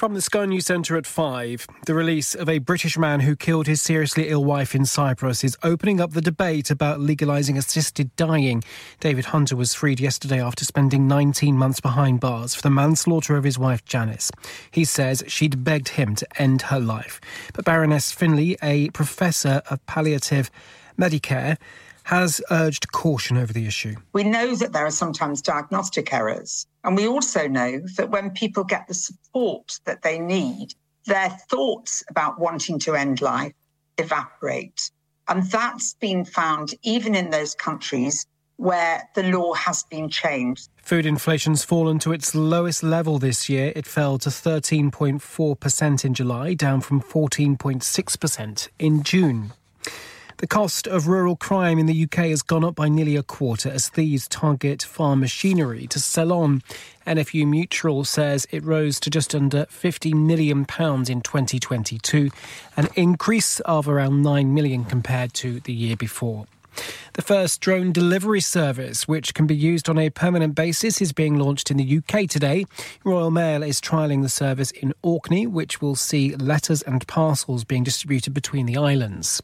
From the Sky News Centre at 5, the release of a British man who killed his seriously ill wife in Cyprus is opening up the debate about legalising assisted dying. David Hunter was freed yesterday after spending 19 months behind bars for the manslaughter of his wife Janice. He says she'd begged him to end her life. But Baroness Finlay, a professor of palliative Medicare, has urged caution over the issue. We know that there are sometimes diagnostic errors. And we also know that when people get the support that they need, their thoughts about wanting to end life evaporate. And that's been found even in those countries where the law has been changed. Food inflation's fallen to its lowest level this year. It fell to 13.4% in July, down from 14.6% in June. The cost of rural crime in the UK has gone up by nearly a quarter as thieves target farm machinery to sell on. NFU Mutual says it rose to just under £50 million in 2022, an increase of around 9 million compared to the year before. The first drone delivery service, which can be used on a permanent basis, is being launched in the UK today. Royal Mail is trialling the service in Orkney, which will see letters and parcels being distributed between the islands.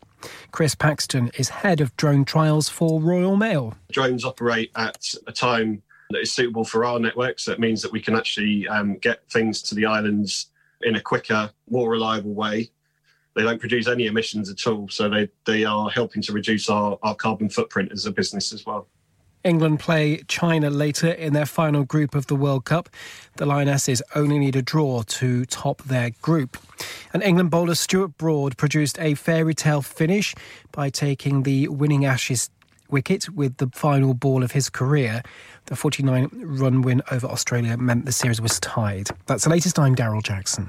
Chris Paxton is head of drone trials for Royal Mail. Drones operate at a time that is suitable for our network, so it means that we can actually um, get things to the islands in a quicker, more reliable way they don't produce any emissions at all. So they, they are helping to reduce our, our carbon footprint as a business as well. England play China later in their final group of the World Cup. The Lionesses only need a draw to top their group. And England bowler Stuart Broad produced a fairy tale finish by taking the winning Ashes wicket with the final ball of his career. The 49 run win over Australia meant the series was tied. That's the latest. I'm Daryl Jackson.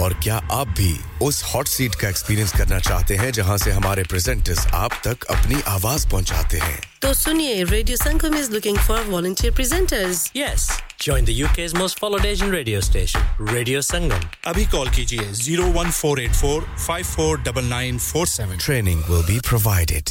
और क्या आप भी उस hot seat का experience करना चाहते हैं जहाँ से हमारे प्रेजेंटर्स आप तक अपनी आवाज़ पहुंचाते हैं? तो सुनिए radio Sangam is looking for volunteer presenters yes join the UK's most followed Asian radio station radio Sangam अभी कॉल कीजिए 01484549947 ट्रेनिंग विल बी प्रोवाइडेड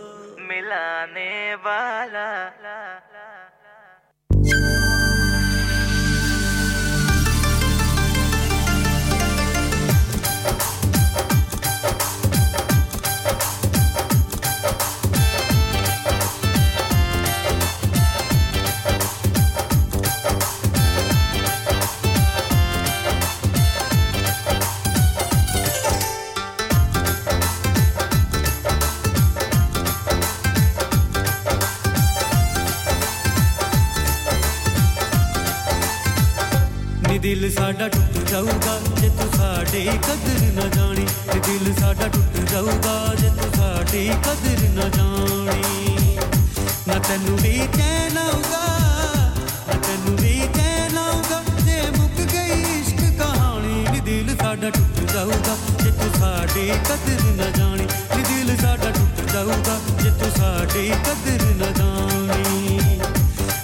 ਟੁੱਟ ਜਾਊਗਾ ਜੇ ਤੂੰ ਸਾਡੀ ਕਦਰ ਨਾ ਜਾਣੀ ਨੀ ਦਿਲ ਸਾਡਾ ਟੁੱਟ ਜਾਊਗਾ ਜੇ ਤੂੰ ਸਾਡੀ ਕਦਰ ਨਾ ਜਾਣੀ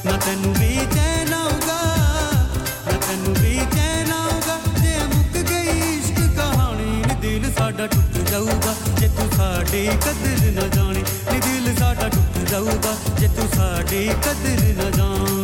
ਨਾ ਤੈਨੂੰ ਵੀ ਚੈਨ ਆਊਗਾ ਨਾ ਤੈਨੂੰ ਵੀ ਚੈਨ ਆਊਗਾ ਜੇ ਮੁੱਕ ਗਈ ਇਸ਼ਕ ਕਹਾਣੀ ਨੀ ਦਿਲ ਸਾਡਾ ਟੁੱਟ ਜਾਊਗਾ ਜੇ ਤੂੰ ਸਾਡੀ ਕਦਰ ਨਾ ਜਾਣੀ ਨੀ ਦਿਲ ਸਾਡਾ ਟੁੱਟ ਜਾਊਗਾ ਜੇ ਤੂੰ ਸਾਡੀ ਕਦਰ ਨਾ ਜਾਣੀ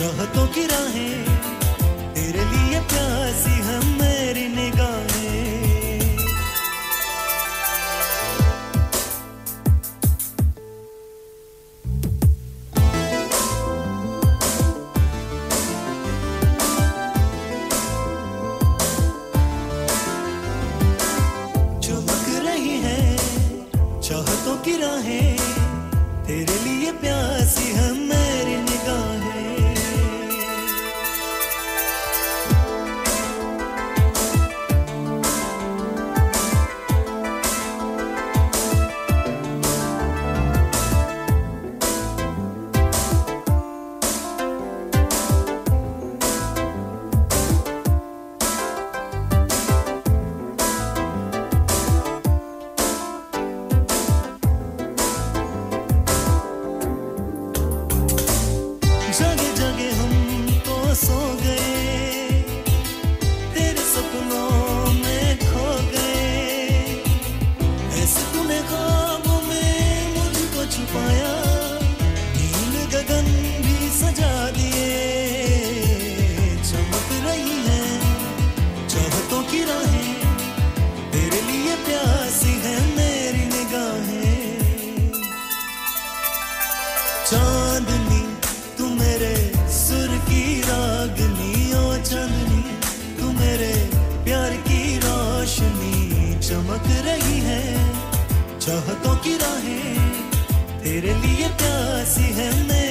चाहतों की राहें तेरे लिए प्यासी हम चाहतों की राहें तेरे लिए प्यासी है मेरी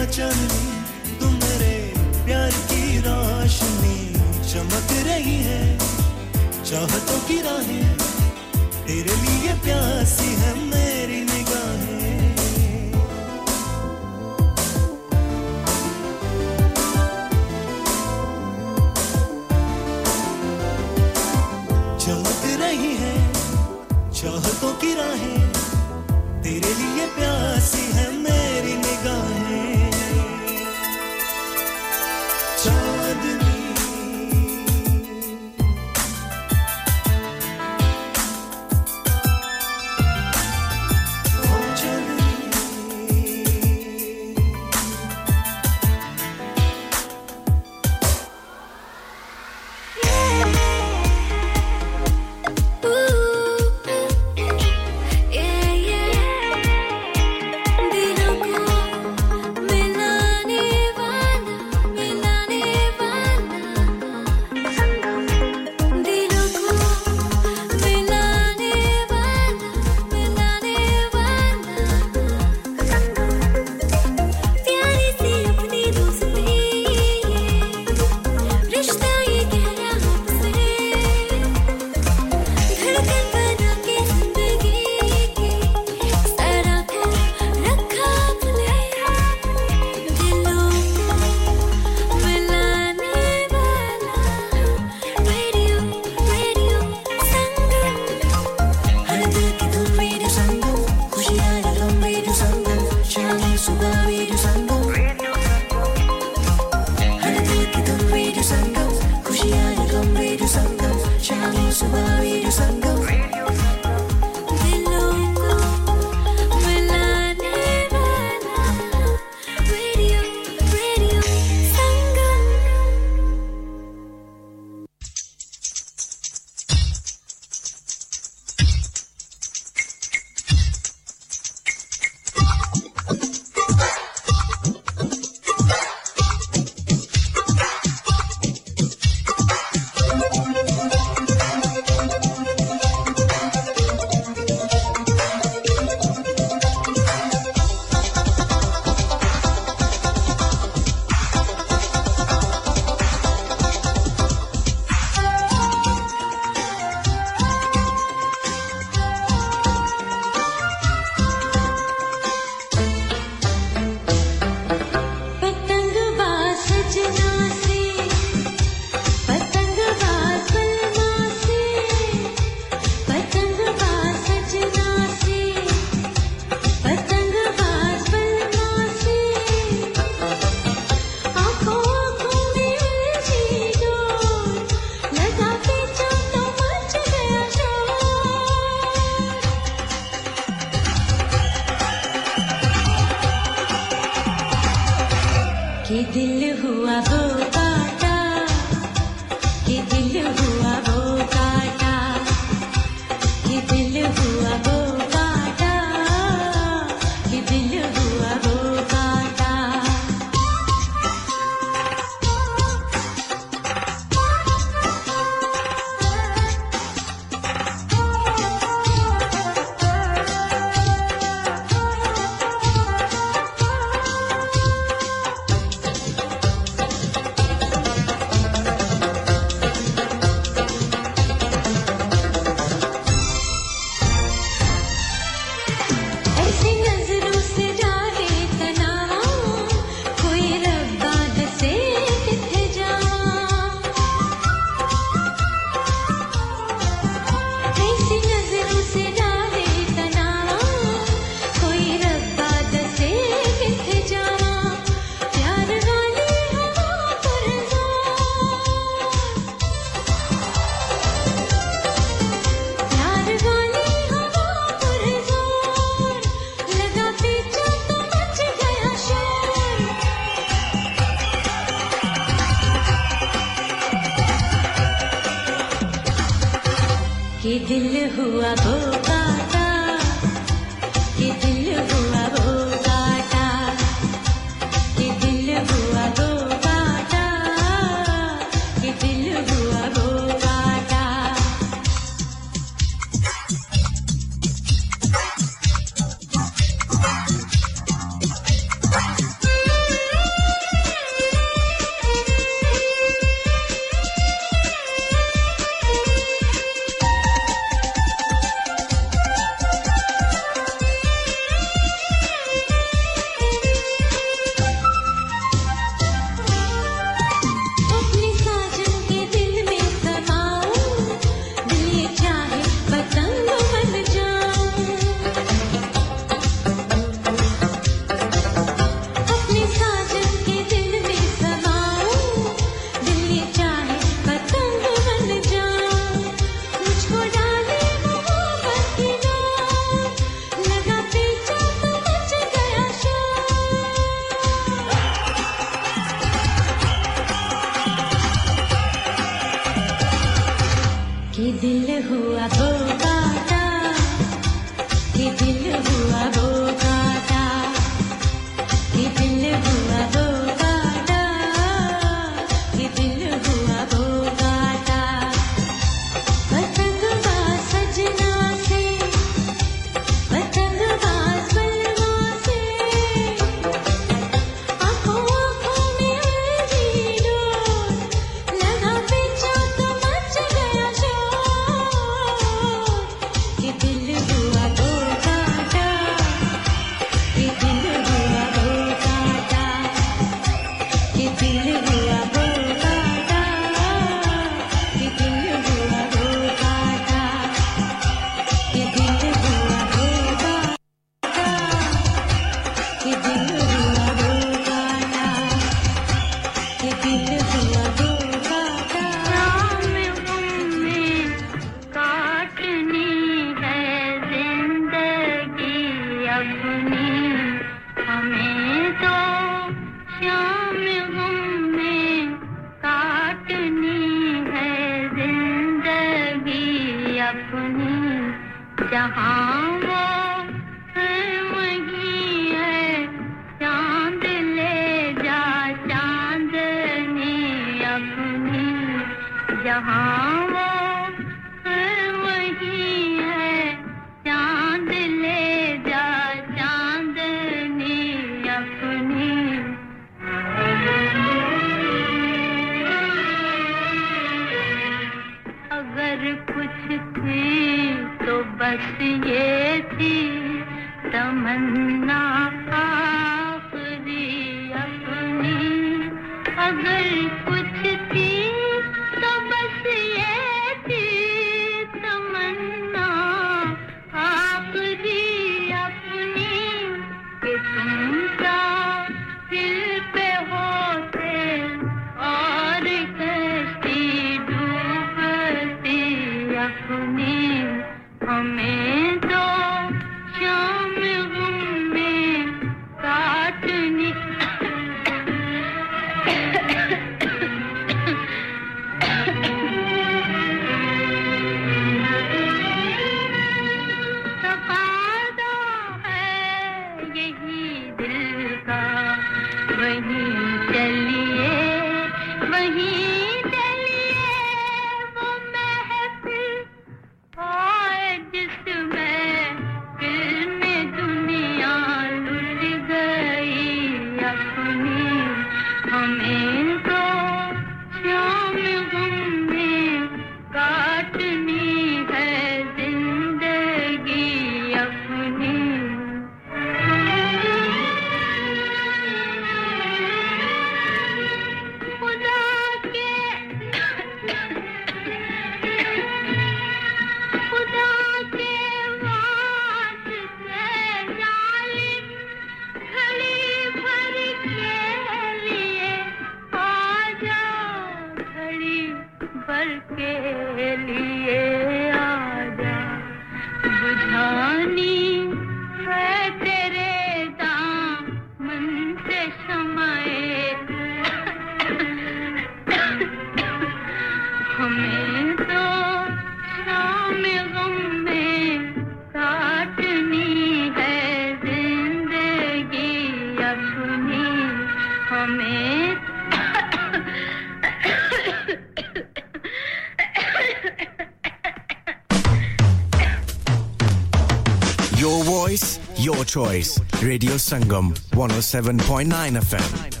Your voice, your choice. Radio Sangam 107.9 FM.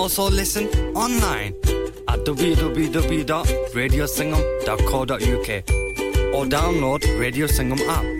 also listen online at www.radiosingham.co.uk or download Radio Singham app.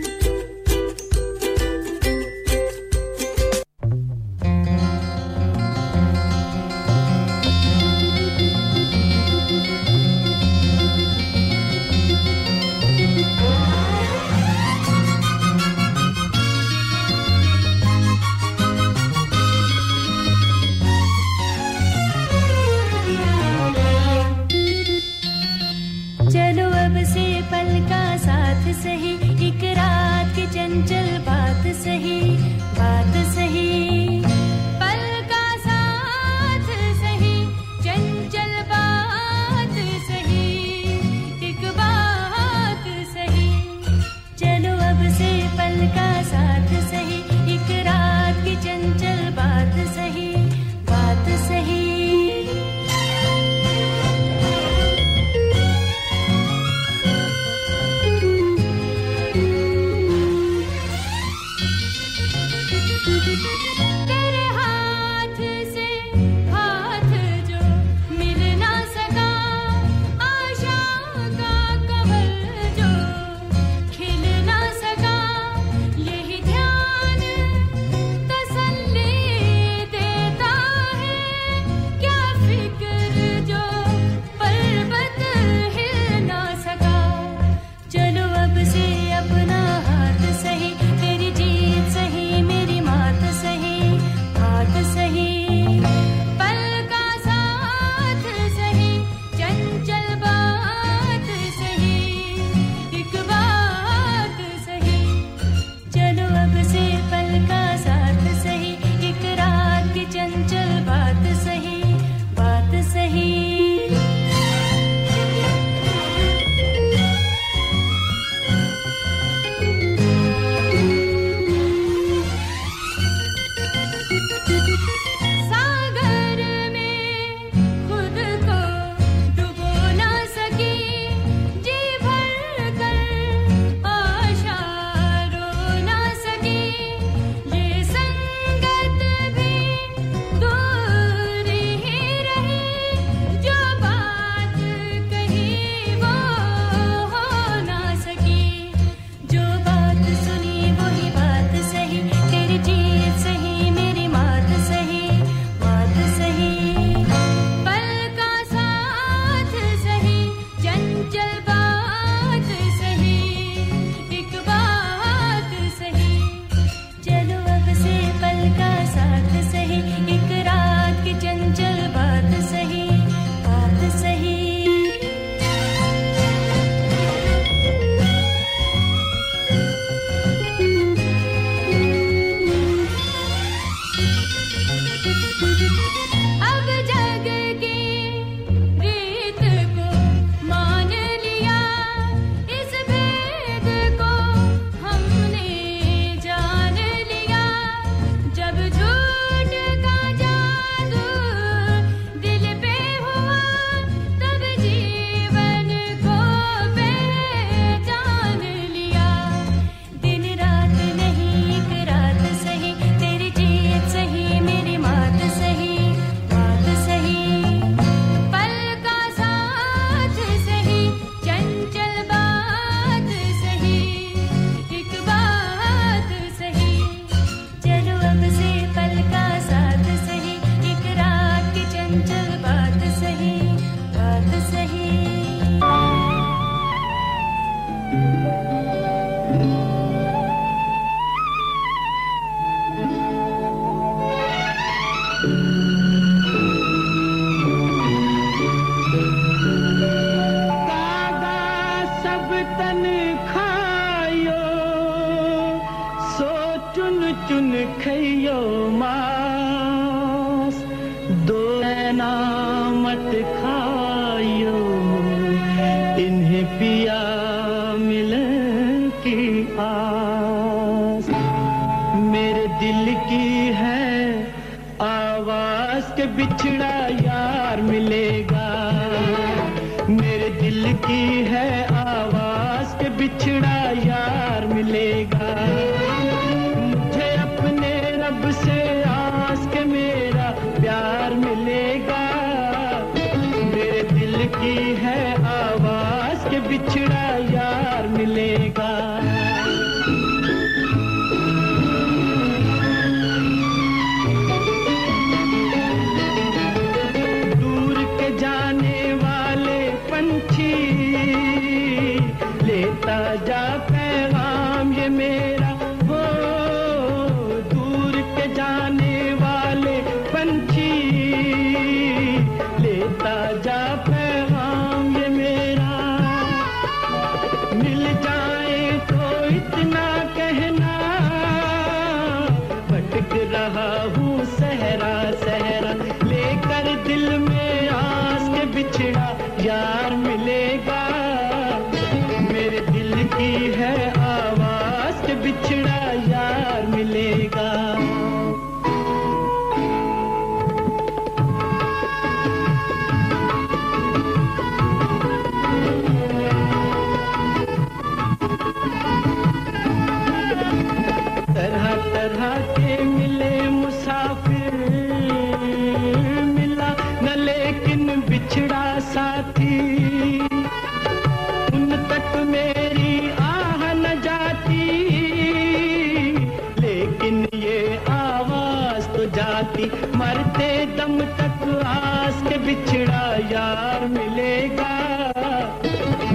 बिछड़ा यार मिलेगा।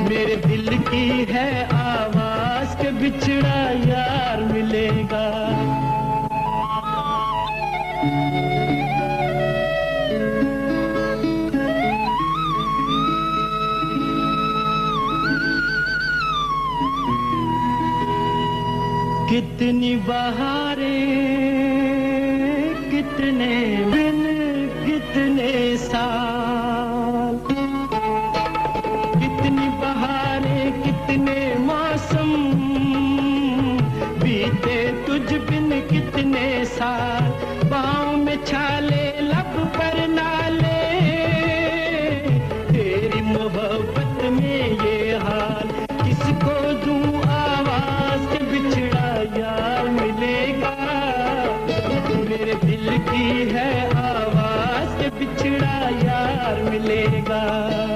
मेरे दिल की है आवाज़ के बिछड़ा यार मिलेगा। कितनी बहा जाएगा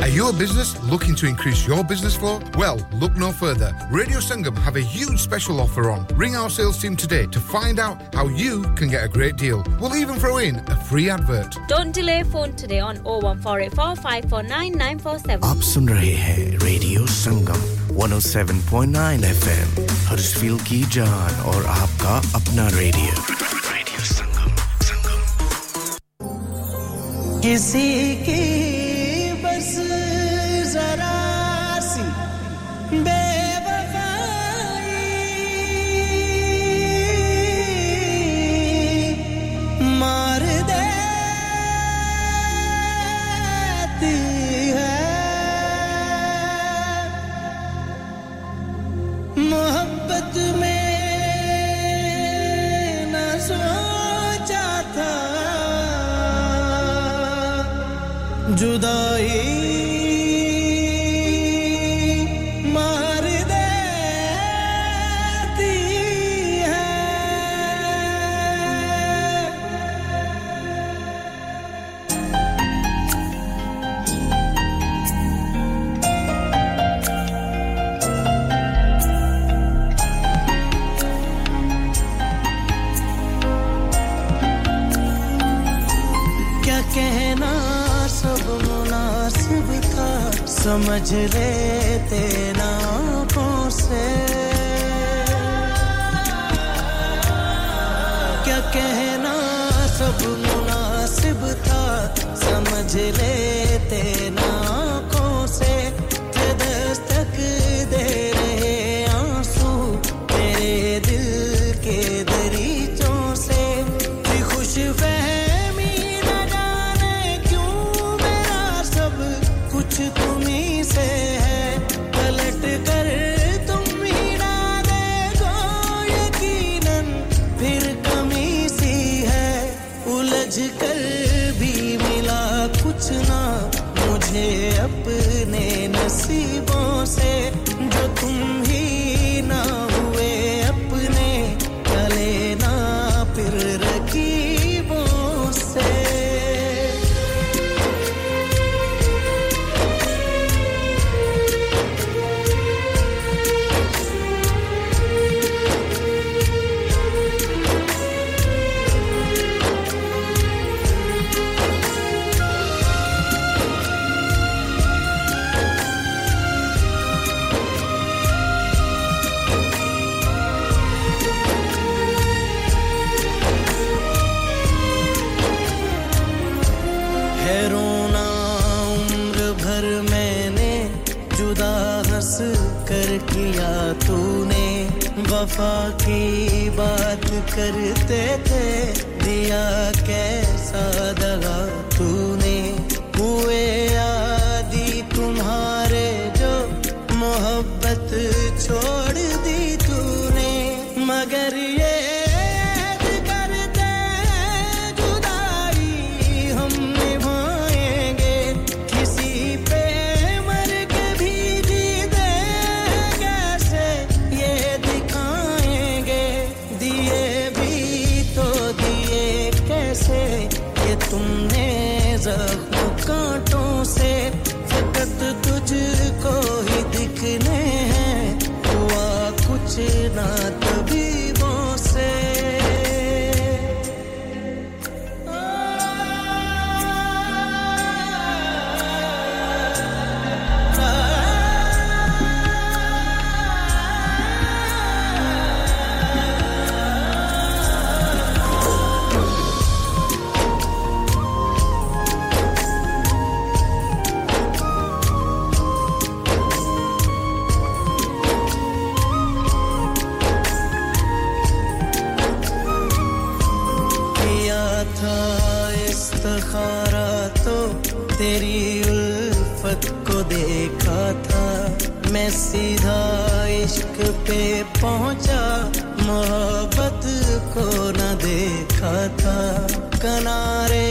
Are you a business looking to increase your business flow? Well, look no further. Radio Sangam have a huge special offer on. Ring our sales team today to find out how you can get a great deal. We'll even throw in a free advert. Don't delay phone today on 01484 549 947. आप सुन रहे हैं radio Sangam 107.9 FM हर्षफील की जान और आपका अपना radio radio किसी की इफ्तखारा तो तेरी उल्फत को देखा था। मैं सीधा इश्क पे पहुँचा, मोहब्बत को न देखा था। कनारे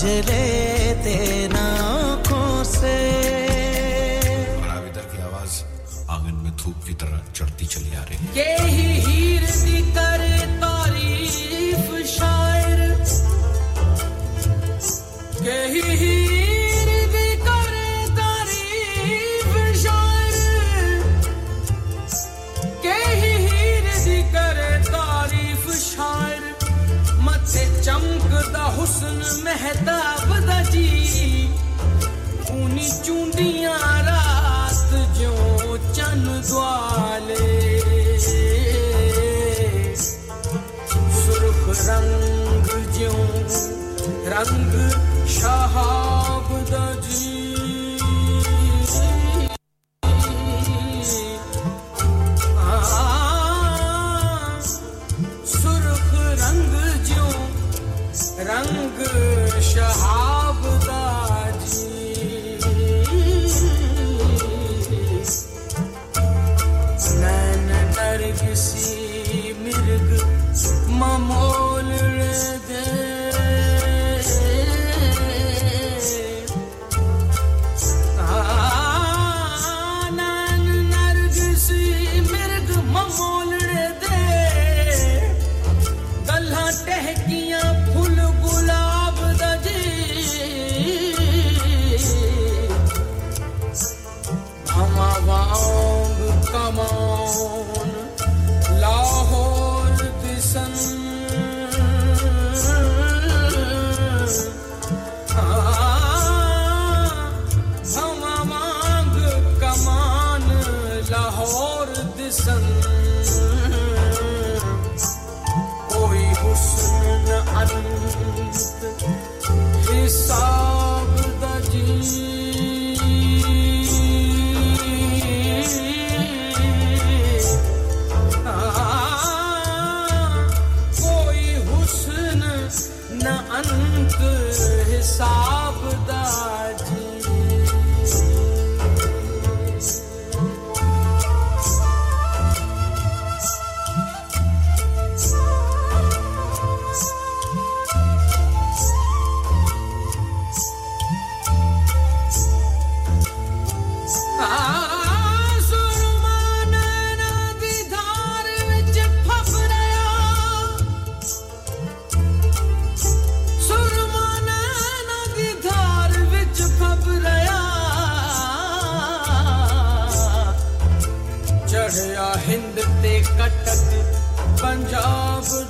मुझे लेते नाखों से। आवाज़ आँगन में धूप की तरह चढ़ती चली आ रही है।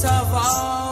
of all.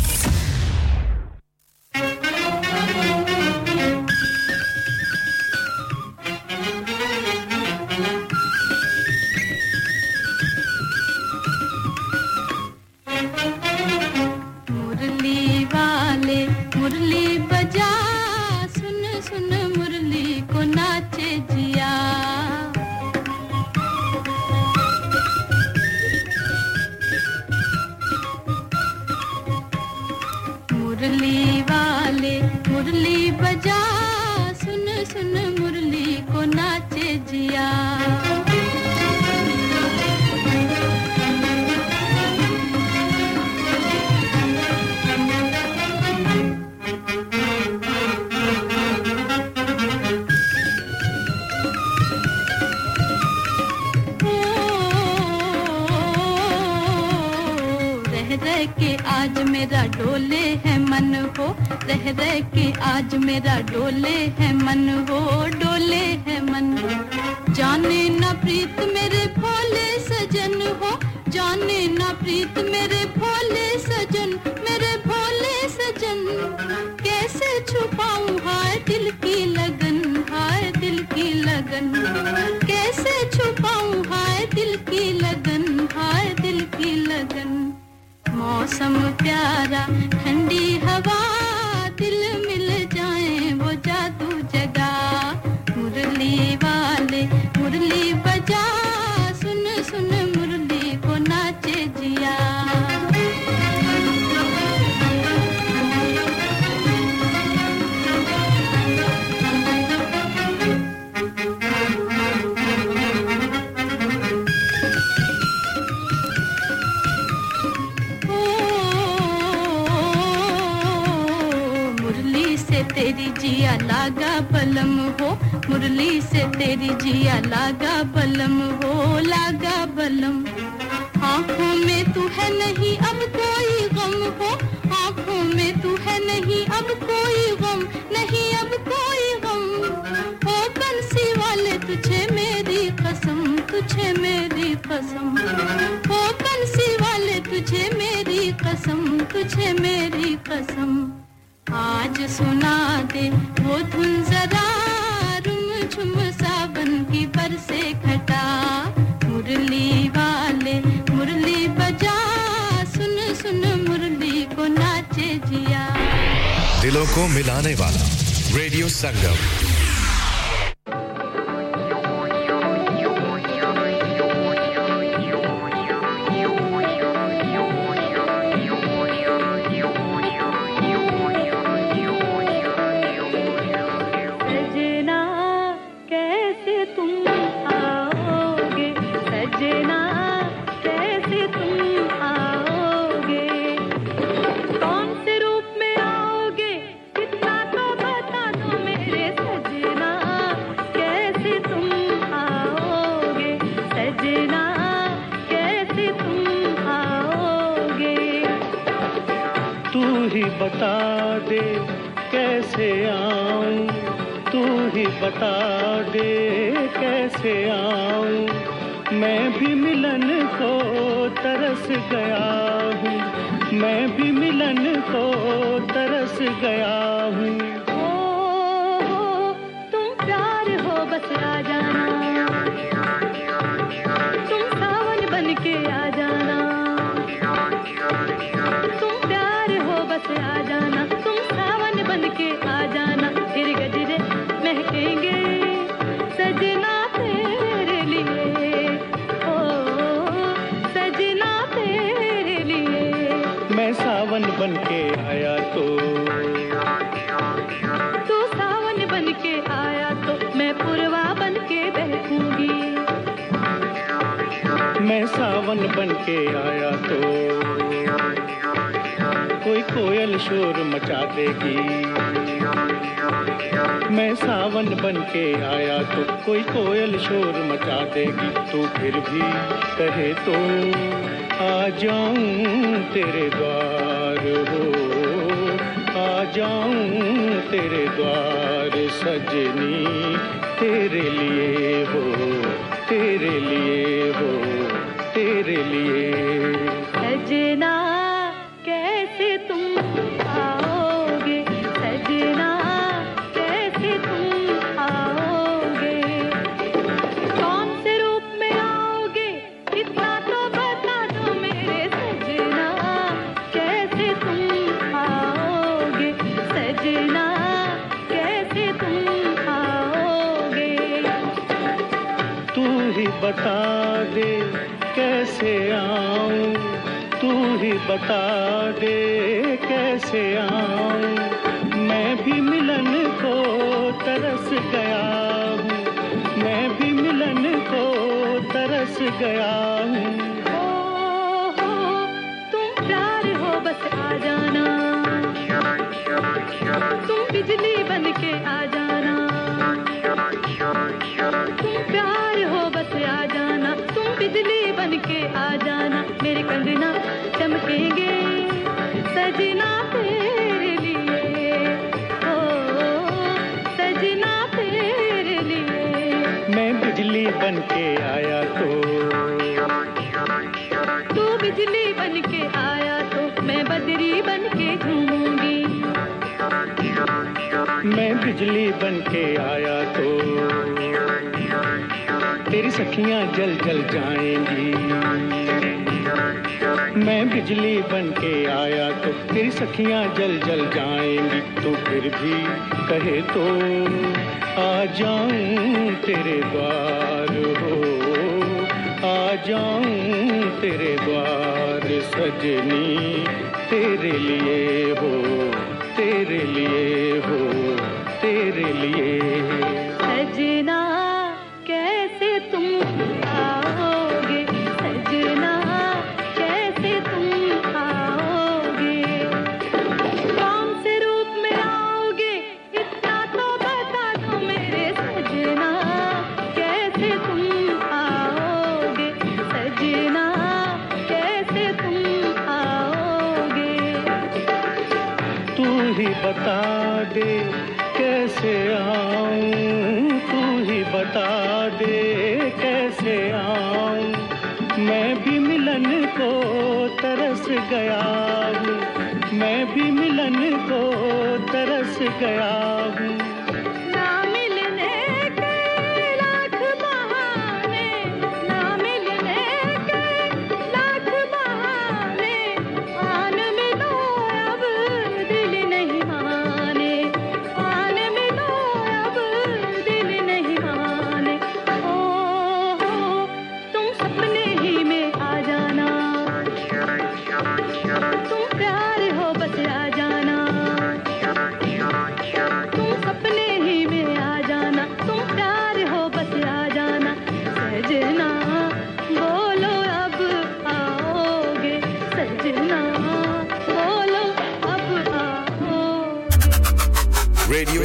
के आज मेरा डोले है मन हो, रह रह के आज मेरा डोले है मन हो, डोले है मन जाने ना प्रीत मेरे भोले सजन हो, जाने ना प्रीत मेरे भोले सजन, मेरे भोले सजन। कैसे छुपाऊं हाय दिल की लगन, हाय दिल की लगन। कैसे छुपाऊं हाय दिल की लगन, हाय दिल की लगन। मौसम प्यारा ठंडी हवा दिल मिल जाए वो जादू जगा। मुरली बलम हो, मुरली से तेरी जिया लागा बलम हो, लागा बलम आँखों में तू है नहीं, अब कोई गम हो। आँखों में तू है नहीं, अब कोई गम, नहीं, अब कोई गम। ओ बंसी वाले, तुझे मेरी कसम, तुझे मेरी कसम। ओ बंसी वाले, तुझे मेरी कसम, तुझे मेरी कसम। आज सुना दे वो धुन जरा, रुम झुम सावन की पर बरसे खटा। मुरली वाले, मुरली बजा, सुन सुन मुरली को नाचे जिया। दिलों को मिलाने वाला रेडियो संगम। तेरे द्वार सजनी तेरे लिए हो तेरे लिए हो तेरे लिए कैसे आऊँ? तू ही बता दे कैसे आऊँ? मैं भी मिलन को तरस गया हूँ। मैं भी मिलन को तरस गया हूँ। तुम हो जाना। तुम बिजली बन के आ चमकेंगे सजना तेरे लिए। ओ सजना तेरे लिए। मैं बिजली बन के आया तो। तू बिजली बन के आया तो मैं बदरी बन के झूमूँगी मैं बिजली बन के आया तो। तेरी सखियाँ जल जल जाएँगी। मैं बिजली बन के आया तो तेरी सखियाँ जल जल जाएँगी तो फिर भी कहे तो आ जाऊँ तेरे द्वार हो, आ जाऊँ तेरे द्वार, सजनी तेरे लिए हो, तेरे लिए हो, तेरे लिए